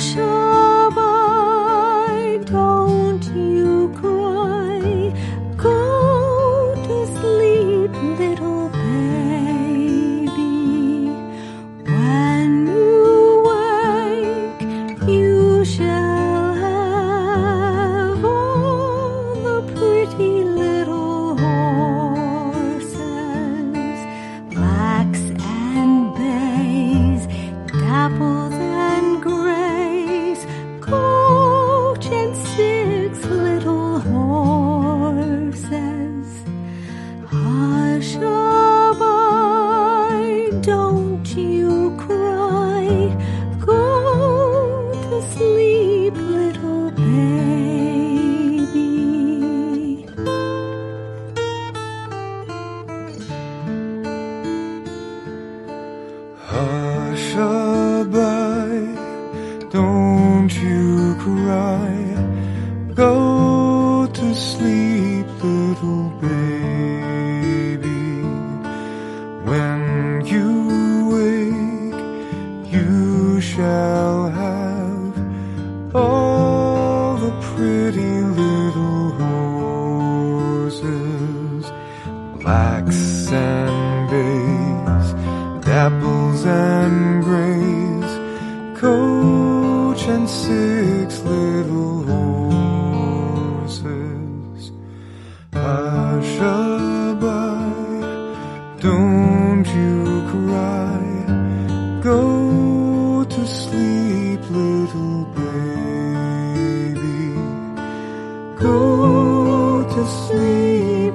Hushaby, don't you cry. Go to sleep, little baby. Hushaby, don't you cry. Go to sleep, little baby. And grays, coach and six little horses. Hushaby, don't you cry. Go to sleep, little baby. Go to sleep,